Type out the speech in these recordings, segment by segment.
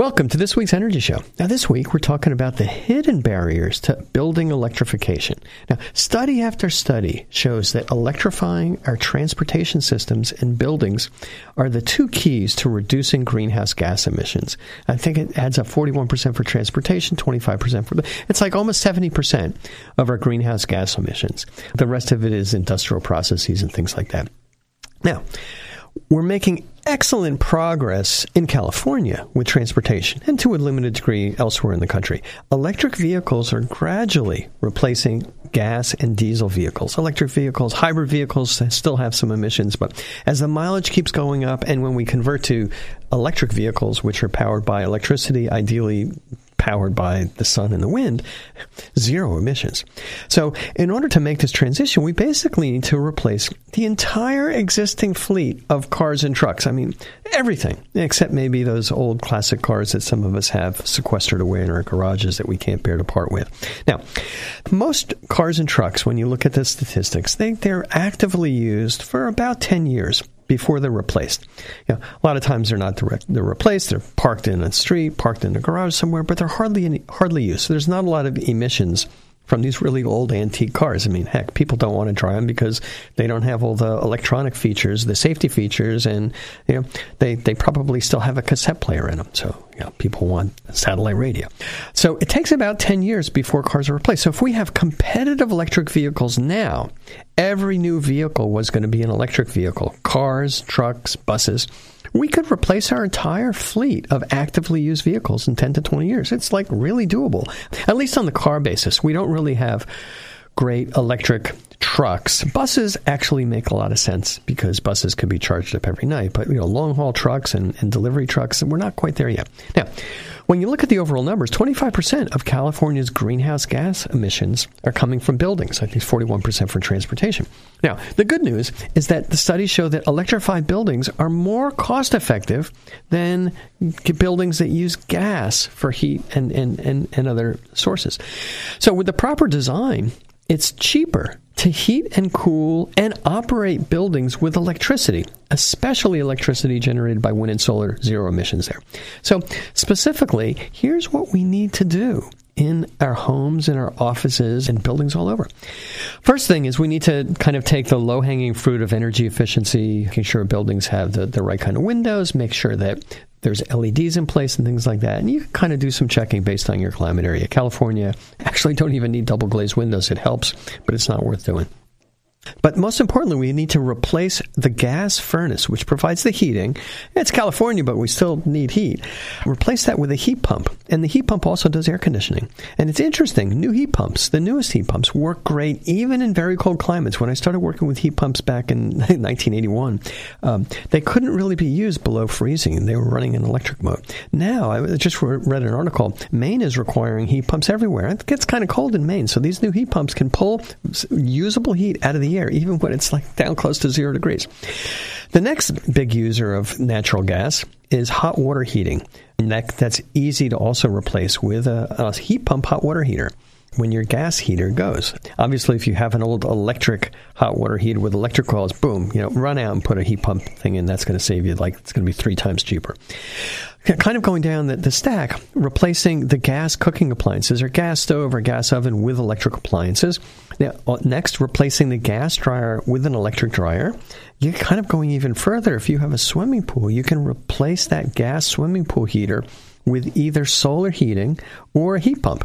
Welcome to this week's Energy Show. Now, this week we're talking about the hidden barriers to building electrification. Now, study after study shows that electrifying our transportation systems and buildings are the two keys to reducing greenhouse gas emissions. I think it adds up 41% for transportation, 25% for the. It's like almost 70% of our greenhouse gas emissions. The rest of it is industrial processes and things like that. Now, we're making excellent progress in California with transportation and to a limited degree elsewhere in the country. Electric vehicles are gradually replacing gas and diesel vehicles. Electric vehicles, hybrid vehicles still have some emissions, but as the mileage keeps going up and when we convert to electric vehicles, which are powered by electricity, ideally powered by the sun and the wind, zero emissions. So, in order to make this transition, we basically need to replace the entire existing fleet of cars and trucks. I mean, everything, except maybe those old classic cars that some of us have sequestered away in our garages that we can't bear to part with. Now, most cars and trucks, when you look at the statistics, they, they're actively used for about 10 years before they're replaced. You know, a lot of times they're not direct, they're replaced. They're parked in a street, parked in a garage somewhere, but they're hardly any, hardly used. So there's not a lot of emissions from these really old antique cars. I mean, heck, people don't want to drive them because they don't have all the electronic features, the safety features, and you know they, they probably still have a cassette player in them. So you know, people want satellite radio. So it takes about ten years before cars are replaced. So if we have competitive electric vehicles now, every new vehicle was going to be an electric vehicle: cars, trucks, buses we could replace our entire fleet of actively used vehicles in 10 to 20 years. It's like really doable, at least on the car basis. We don't really have great electric trucks. Buses actually make a lot of sense because buses can be charged up every night, but you know, long haul trucks and, and delivery trucks, we're not quite there yet. Now, when you look at the overall numbers, 25% of California's greenhouse gas emissions are coming from buildings. I think 41% from transportation. Now, the good news is that the studies show that electrified buildings are more cost effective than buildings that use gas for heat and, and, and, and other sources. So, with the proper design, it's cheaper to heat and cool and operate buildings with electricity, especially electricity generated by wind and solar, zero emissions there. So, specifically, here's what we need to do in our homes, in our offices, and buildings all over. First thing is we need to kind of take the low hanging fruit of energy efficiency, making sure buildings have the, the right kind of windows, make sure that there's LEDs in place and things like that. And you can kind of do some checking based on your climate area. California actually don't even need double glazed windows. It helps, but it's not worth doing. But most importantly, we need to replace the gas furnace, which provides the heating. It's California, but we still need heat. Replace that with a heat pump. And the heat pump also does air conditioning. And it's interesting, new heat pumps, the newest heat pumps, work great even in very cold climates. When I started working with heat pumps back in 1981, um, they couldn't really be used below freezing. They were running in electric mode. Now, I just read an article, Maine is requiring heat pumps everywhere. It gets kind of cold in Maine, so these new heat pumps can pull usable heat out of the year, even when it's like down close to zero degrees. The next big user of natural gas is hot water heating. And that, that's easy to also replace with a, a heat pump hot water heater when your gas heater goes. Obviously, if you have an old electric hot water heater with electric coils, boom, you know, run out and put a heat pump thing in. That's going to save you like it's going to be three times cheaper. Kind of going down the, the stack, replacing the gas cooking appliances or gas stove or gas oven with electric appliances. Now, uh, next, replacing the gas dryer with an electric dryer. You're kind of going even further. If you have a swimming pool, you can replace that gas swimming pool heater with either solar heating or a heat pump.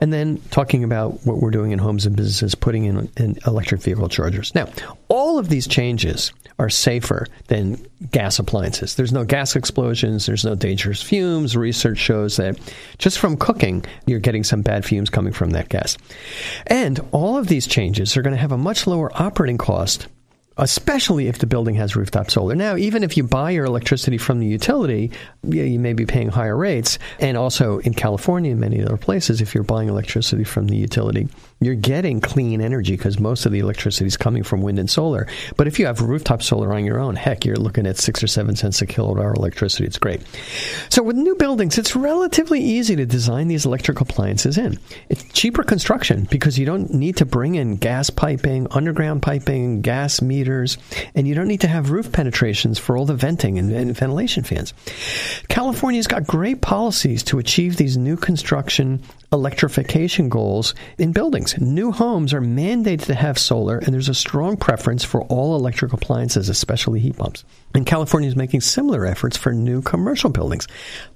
And then talking about what we're doing in homes and businesses, putting in, in, electric vehicle chargers. Now, all of these changes are safer than gas appliances. There's no gas explosions, there's no dangerous fumes. Research shows that just from cooking, you're getting some bad fumes coming from that gas. And all of these changes are going to have a much lower operating cost especially if the building has rooftop solar. Now, even if you buy your electricity from the utility, you may be paying higher rates. And also in California and many other places, if you're buying electricity from the utility, you're getting clean energy because most of the electricity is coming from wind and solar. But if you have rooftop solar on your own, heck, you're looking at six or seven cents a kilowatt hour electricity. It's great. So with new buildings, it's relatively easy to design these electric appliances in. It's cheaper construction because you don't need to bring in gas piping, underground piping, gas meters, and you don't need to have roof penetrations for all the venting and, and ventilation fans. California's got great policies to achieve these new construction electrification goals in buildings. New homes are mandated to have solar, and there's a strong preference for all electric appliances, especially heat pumps. And California is making similar efforts for new commercial buildings.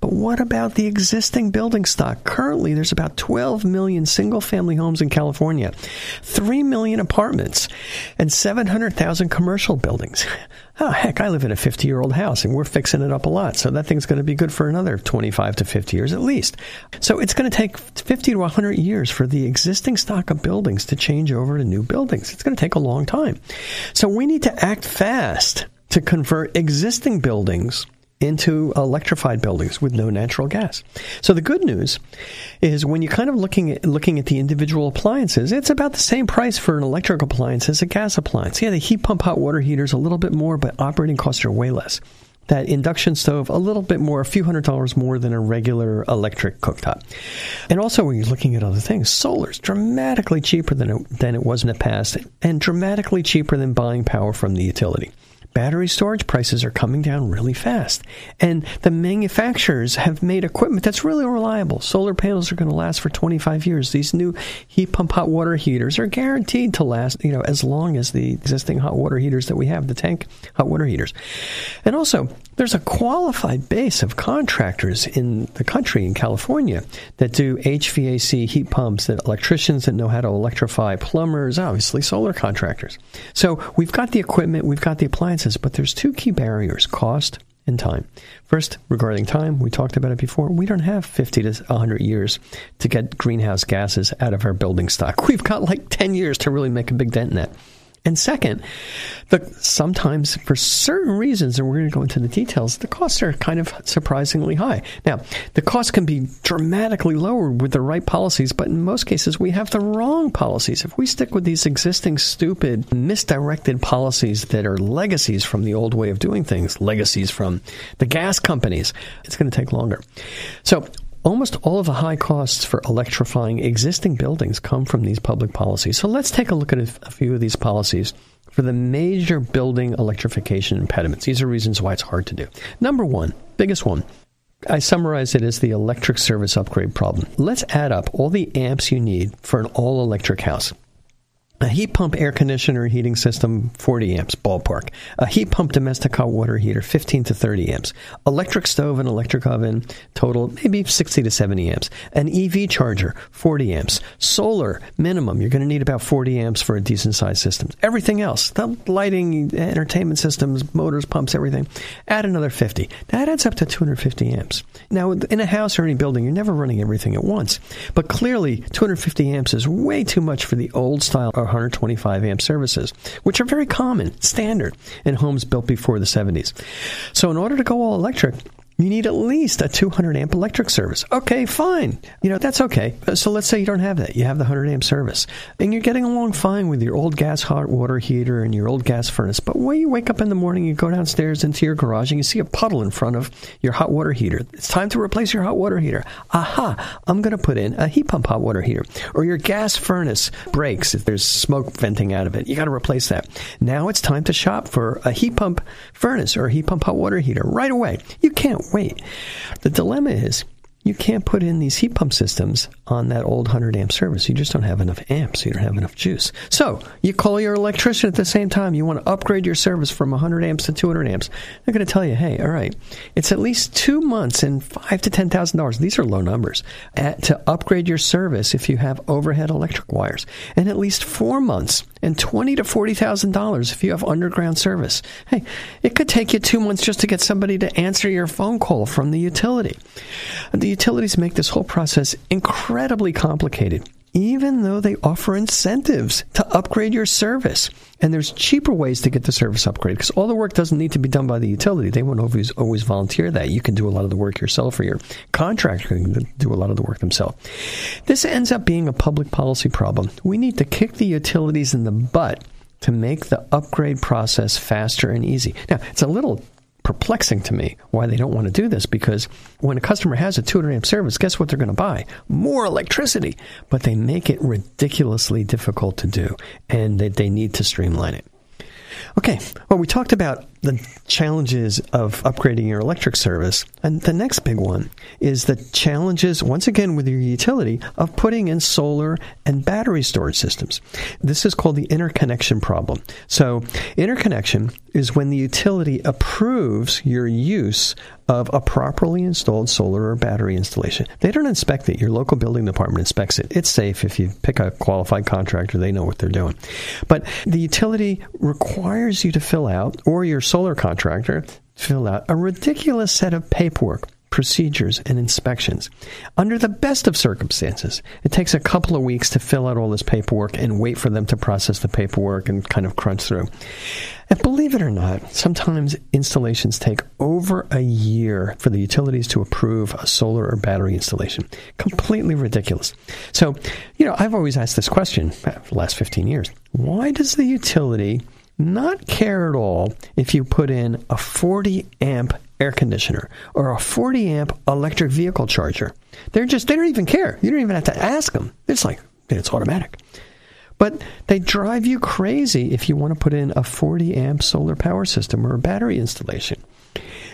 But what about the existing building stock? Currently, there's about 12 million single family homes in California, 3 million apartments, and 700,000 commercial buildings. Oh, heck, I live in a 50 year old house and we're fixing it up a lot. So that thing's going to be good for another 25 to 50 years at least. So it's going to take 50 to 100 years for the existing stock of buildings to change over to new buildings. It's going to take a long time. So we need to act fast to convert existing buildings into electrified buildings with no natural gas. So the good news is when you're kind of looking at looking at the individual appliances, it's about the same price for an electric appliance as a gas appliance. Yeah, the heat pump hot water heater is a little bit more, but operating costs are way less. That induction stove, a little bit more, a few hundred dollars more than a regular electric cooktop. And also, when you're looking at other things, solar is dramatically cheaper than it, than it was in the past and dramatically cheaper than buying power from the utility battery storage prices are coming down really fast. And the manufacturers have made equipment that's really reliable. Solar panels are going to last for 25 years. These new heat pump hot water heaters are guaranteed to last, you know, as long as the existing hot water heaters that we have, the tank hot water heaters. And also, there's a qualified base of contractors in the country in California that do HVAC heat pumps, that electricians that know how to electrify, plumbers, obviously solar contractors. So we've got the equipment, we've got the appliances but there's two key barriers cost and time. First, regarding time, we talked about it before. We don't have 50 to 100 years to get greenhouse gases out of our building stock. We've got like 10 years to really make a big dent in that. And second, the, sometimes for certain reasons, and we're going to go into the details, the costs are kind of surprisingly high. Now, the costs can be dramatically lowered with the right policies, but in most cases, we have the wrong policies. If we stick with these existing stupid, misdirected policies that are legacies from the old way of doing things, legacies from the gas companies, it's going to take longer. So, Almost all of the high costs for electrifying existing buildings come from these public policies. So let's take a look at a, few of these policies for the major building electrification impediments. These are reasons why it's hard to do. Number one, biggest one, I summarize it as the electric service upgrade problem. Let's add up all the amps you need for an all electric house. A heat pump air conditioner heating system, 40 amps, ballpark. A heat pump domestic hot water heater, 15 to 30 amps. Electric stove and electric oven, total maybe 60 to 70 amps. An EV charger, 40 amps. Solar, minimum, you're going to need about 40 amps for a decent sized system. Everything else, the lighting, entertainment systems, motors, pumps, everything, add another 50. That adds up to 250 amps. Now, in a house or any building, you're never running everything at once. But clearly, 250 amps is way too much for the old style 125 amp services, which are very common, standard in homes built before the 70s. So, in order to go all electric, you need at least a 200 amp electric service. Okay, fine. You know, that's okay. Uh, so let's say you don't have that. You have the 100 amp service. And you're getting along fine with your old gas hot water heater and your old gas furnace. But when you wake up in the morning, you go downstairs into your garage and you see a puddle in front of your hot water heater. It's time to replace your hot water heater. Aha, I'm going to put in a heat pump hot water heater. Or your gas furnace breaks if there's smoke venting out of it. You got to replace that. Now it's time to shop for a heat pump furnace or a heat pump hot water heater right away. You can't wait. The dilemma is you can't put in these heat pump systems on that old 100 amp service. You just don't have enough amps. You don't have enough juice. So you call your electrician at the same time. You want to upgrade your service from 100 amps to 200 amps. They're going to tell you, hey, all right, it's at least two months and five to ten thousand dollars. These are low numbers at, to upgrade your service if you have overhead electric wires, and at least four months and twenty to forty thousand dollars if you have underground service. Hey, it could take you two months just to get somebody to answer your phone call from the utility. The utilities make this whole process incredibly complicated. even though they offer incentives to upgrade your service. And there's cheaper ways to get the service upgraded because all the work doesn't need to be done by the utility. They won't always always volunteer that. You can do a lot of the work yourself, or your contractor can do a lot of the work themselves. This ends up being a public policy problem. We need to kick the utilities in the butt to make the upgrade process faster and easy. Now, it's a little perplexing to me why they don't want to do this because when a customer has a 200 amp service, guess what they're going to buy? More electricity. But they make it ridiculously difficult to do and they, they need to streamline it. Okay, well, we talked about the challenges of upgrading your electric service. And the next big one is the challenges, once again, with your utility of putting in solar and battery storage systems. This is called the interconnection problem. So, interconnection is when the utility approves your use of a properly installed solar or battery installation. They don't inspect it. Your local building department inspects it. It's safe if you pick a qualified contractor, they know what they're doing. But the utility requires you to fill out, or your solar contractor fill out, a ridiculous set of paperwork procedures and inspections. Under the best of circumstances, it takes a couple of weeks to fill out all this paperwork and wait for them to process the paperwork and kind of crunch through. And believe it or not, sometimes installations take over a year for the utilities to approve a solar or battery installation. Completely ridiculous. So, you know, I've always asked this question for the last 15 years. Why does the utility not care at all if you put in a 40 amp air conditioner or a 40 amp electric vehicle charger. They're just, they don't even care. You don't even have to ask them. It's like, it's automatic. But they drive you crazy if you want to put in a 40 amp solar power system or a battery installation.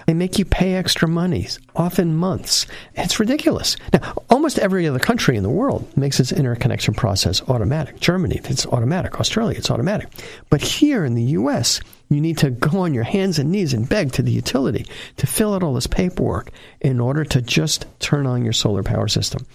They make you pay extra money, often months. It's ridiculous. Now, almost every other country in the world makes its interconnection process automatic. Germany, it's automatic. Australia, it's automatic. But here in the U.S., you need to go on your hands and knees and beg to the utility to fill out all this paperwork in order to just turn on your solar power system.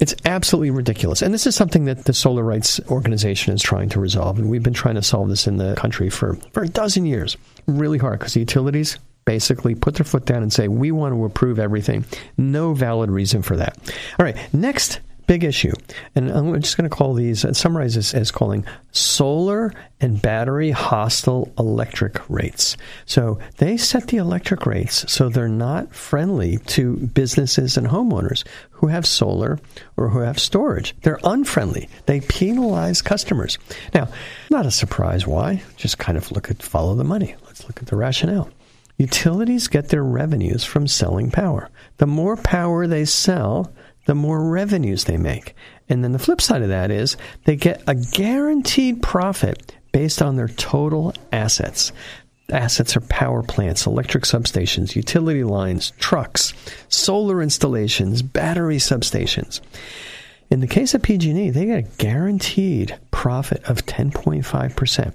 It's absolutely ridiculous. And this is something that the Solar Rights Organization is trying to resolve. And we've been trying to solve this in the country for, for a dozen years. Really hard because the utilities basically put their foot down and say, we want to approve everything. No valid reason for that. All right, next big issue, and I'm just going to call these, summarize this as calling solar and battery hostile electric rates. So they set the electric rates so they're not friendly to businesses and homeowners who have solar or who have storage. They're unfriendly. They penalize customers. Now, not a surprise why. Just kind of look at follow the money. Let's look at the rationale. Utilities get their revenues from selling power. The more power they sell, the more revenues they make. And then the flip side of that is they get a guaranteed profit based on their total assets. Assets are power plants, electric substations, utility lines, trucks, solar installations, battery substations. In the case of PG&E, they get a guaranteed profit of 10.5%.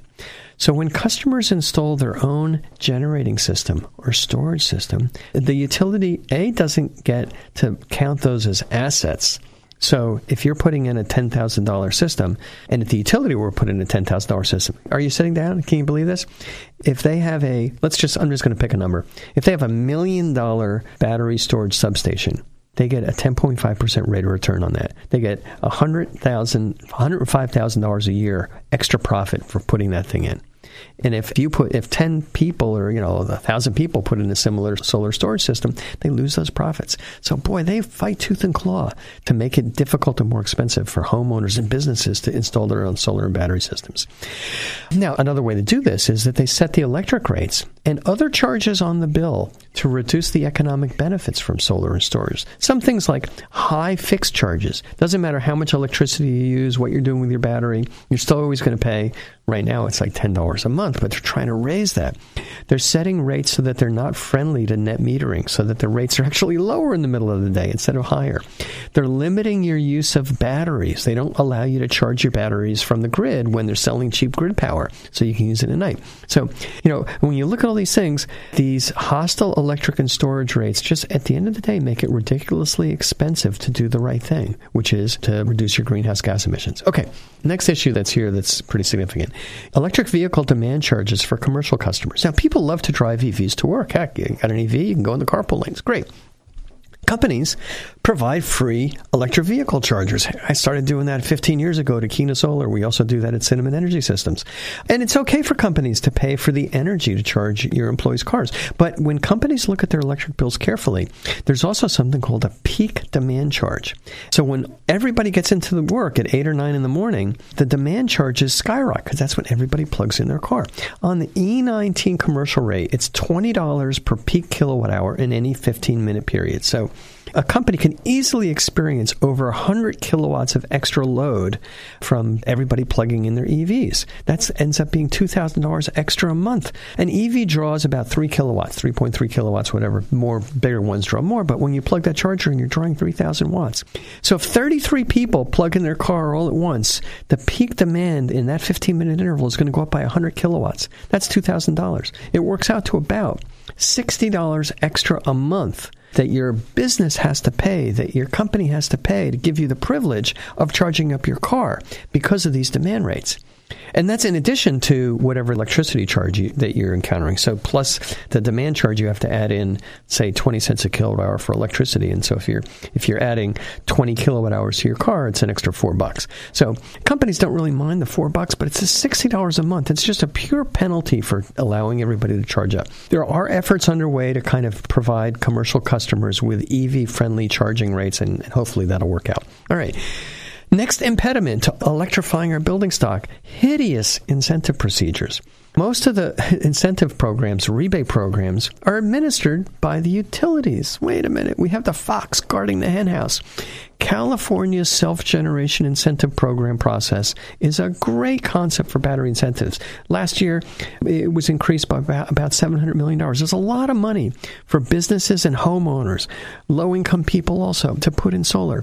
So when customers install their own generating system or storage system, the utility A doesn't get to count those as assets. So if you're putting in a $10,000 system and if the utility were put in a $10,000 system, are you sitting down? Can you believe this? If they have a, let's just, I'm just going to pick a number. If they have a million dollar battery storage substation, they get a 10.5% rate of return on that. They get $100,000, $105,000 a year extra profit for putting that thing in. And if you put if ten people or you know a thousand people put in a similar solar storage system, they lose those profits. So boy, they fight tooth and claw to make it difficult and more expensive for homeowners and businesses to install their own solar and battery systems. Now, another way to do this is that they set the electric rates and other charges on the bill to reduce the economic benefits from solar and storage. Some things like high fixed charges. Doesn't matter how much electricity you use, what you're doing with your battery, you're still always going to pay. Right now, it's like $10 a month, but they're trying to raise that. They're setting rates so that they're not friendly to net metering, so that the rates are actually lower in the middle of the day instead of higher. They're limiting your use of batteries. They don't allow you to charge your batteries from the grid when they're selling cheap grid power, so you can use it at night. So, you know, when you look at all these things, these hostile electric and storage rates just at the end of the day make it ridiculously expensive to do the right thing, which is to reduce your greenhouse gas emissions. Okay, next issue that's here that's pretty significant electric vehicle demand charges for commercial customers. Now, people love to drive EVs to work. Heck, you got an EV, you can go in the carpool lanes. Great. Companies provide free electric vehicle chargers. I started doing that 15 years ago to Akeena Solar. We also do that at Cinnamon Energy Systems. And it's okay for companies to pay for the energy to charge your employees' cars. But when companies look at their electric bills carefully, there's also something called a peak demand charge. So when everybody gets into the work at 8 or 9 in the morning, the demand charges skyrocket because that's when everybody plugs in their car. On the E19 commercial rate, it's $20 per peak kilowatt hour in any 15 minute period. So a company can easily experience over 100 kilowatts of extra load from everybody plugging in their EVs. That ends up being $2,000 extra a month. An EV draws about 3 kilowatts, 3.3 kilowatts, whatever. More bigger ones draw more, but when you plug that charger in, you're drawing 3,000 watts. So if 33 people plug in their car all at once, the peak demand in that 15 minute interval is going to go up by 100 kilowatts. That's $2,000. It works out to about $60 extra a month that your business has to pay, that your company has to pay to give you the privilege of charging up your car because of these demand rates. And that's in addition to whatever electricity charge you, that you're encountering. So plus the demand charge, you have to add in, say, 20 cents a kilowatt hour for electricity. And so if you're if you're adding 20 kilowatt hours to your car, it's an extra four bucks. So companies don't really mind the four bucks, but it's a sixty dollars a month. It's just a pure penalty for allowing everybody to charge up. There are efforts underway to kind of provide commercial customers with EV friendly charging rates, and hopefully that'll work out. All right. Next impediment to electrifying our building stock hideous incentive procedures. Most of the incentive programs, rebate programs, are administered by the utilities. Wait a minute, we have the fox guarding the henhouse. California's self generation incentive program process is a great concept for battery incentives. Last year, it was increased by about, about $700 million. There's a lot of money for businesses and homeowners, low income people also, to put in solar.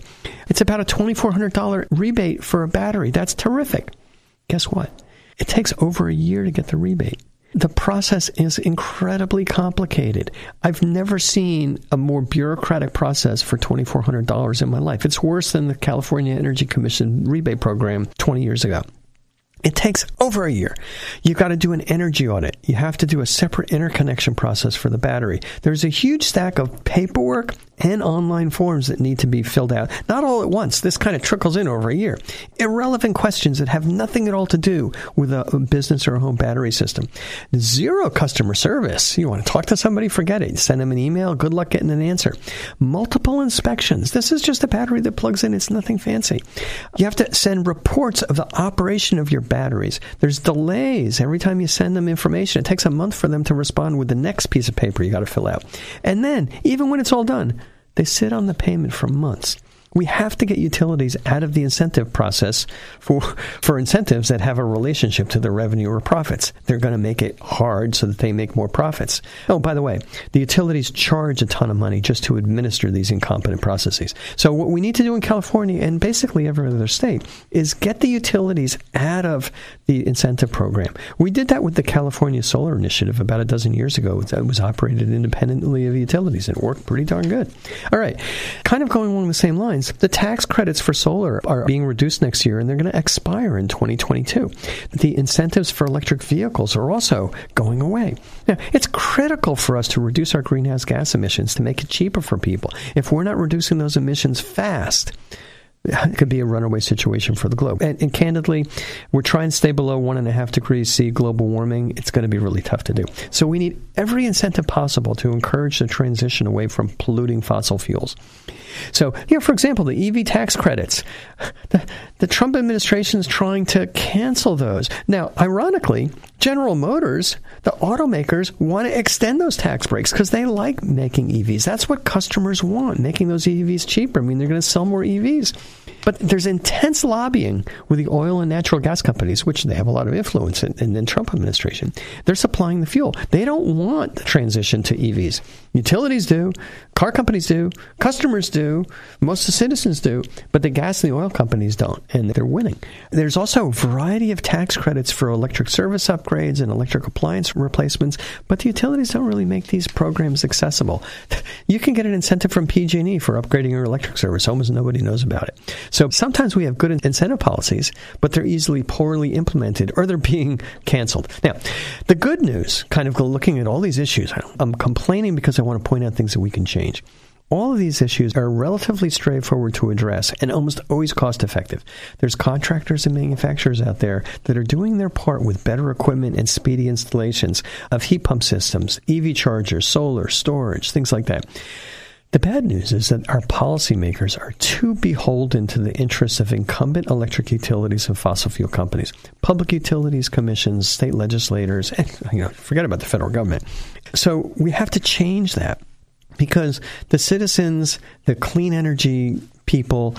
It's about a $2,400 rebate for a battery. That's terrific. Guess what? It takes over a year to get the rebate. The process is incredibly complicated. I've never seen a more bureaucratic process for $2,400 in my life. It's worse than the California Energy Commission rebate program 20 years ago. It takes over a year. You've got to do an energy audit. You have to do a separate interconnection process for the battery. There's a huge stack of paperwork and online forms that need to be filled out. Not all at once. This kind of trickles in over a year. Irrelevant questions that have nothing at all to do with a business or a home battery system. Zero customer service. You want to talk to somebody? Forget it. Send them an email. Good luck getting an answer. Multiple inspections. This is just a battery that plugs in. It's nothing fancy. You have to send reports of the operation of your batteries. There's delays every time you send them information. It takes a month for them to respond with the next piece of paper you got to fill out. And then, even when it's all done, they sit on the payment for months. We have to get utilities out of the incentive process for, for incentives that have a relationship to their revenue or profits. They're going to make it hard so that they make more profits. Oh, by the way, the utilities charge a ton of money just to administer these incompetent processes. So what we need to do in California and basically every other state is get the utilities out of the incentive program. We did that with the California Solar Initiative about a dozen years ago. That was operated independently of utilities and it worked pretty darn good. All right. Kind of going along the same lines the tax credits for solar are being reduced next year and they're going to expire in 2022. The incentives for electric vehicles are also going away. Now, it's critical for us to reduce our greenhouse gas emissions to make it cheaper for people. If we're not reducing those emissions fast, it could be a runaway situation for the globe. And, and, candidly, we're trying to stay below one and a half degrees C global warming. It's going to be really tough to do. So we need every incentive possible to encourage the transition away from polluting fossil fuels. So, you know, for example, the EV tax credits. The, the Trump administration is trying to cancel those. Now, ironically, General Motors, the automakers, want to extend those tax breaks because they like making EVs. That's what customers want, making those EVs cheaper. I mean, they're going to sell more EVs. But there's intense lobbying with the oil and natural gas companies, which they have a lot of influence in, in the Trump administration. They're supplying the fuel. They don't want the transition to EVs. Utilities do, car companies do, customers do, most of the citizens do, but the gas and the oil companies don't, and they're winning. There's also a variety of tax credits for electric service upgrades and electric appliance replacements, but the utilities don't really make these programs accessible. You can get an incentive from PG&E for upgrading your electric service. Almost nobody knows about it. So sometimes we have good incentive policies, but they're easily poorly implemented or they're being canceled. Now, the good news, kind of looking at all these issues, I'm complaining because I want to point out things that we can change. All of these issues are relatively straightforward to address and almost always cost effective. There's contractors and manufacturers out there that are doing their part with better equipment and speedy installations of heat pump systems, EV chargers, solar, storage, things like that. The bad news is that our policymakers are too beholden to the interests of incumbent electric utilities and fossil fuel companies, public utilities commissions, state legislators, and you know, forget about the federal government. So we have to change that because the citizens, the clean energy people,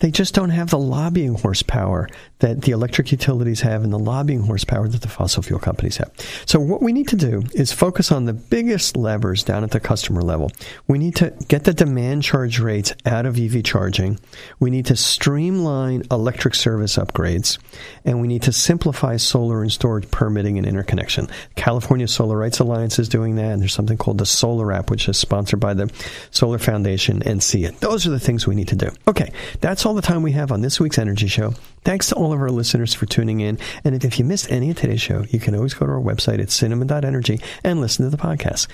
they just don't have the lobbying horsepower that the electric utilities have and the lobbying horsepower that the fossil fuel companies have. So what we need to do is focus on the biggest levers down at the customer level. We need to get the demand charge rates out of EV charging. We need to streamline electric service upgrades and we need to simplify solar and storage permitting and interconnection. California Solar Rights Alliance is doing that and there's something called the Solar App which is sponsored by the Solar Foundation and SEIA. Those are the things we need to do. Okay, that's all the time we have on this week's Energy Show. Thanks to all of our listeners for tuning in. And if you missed any of today's show, you can always go to our website at cinnamon.energy and listen to the podcast.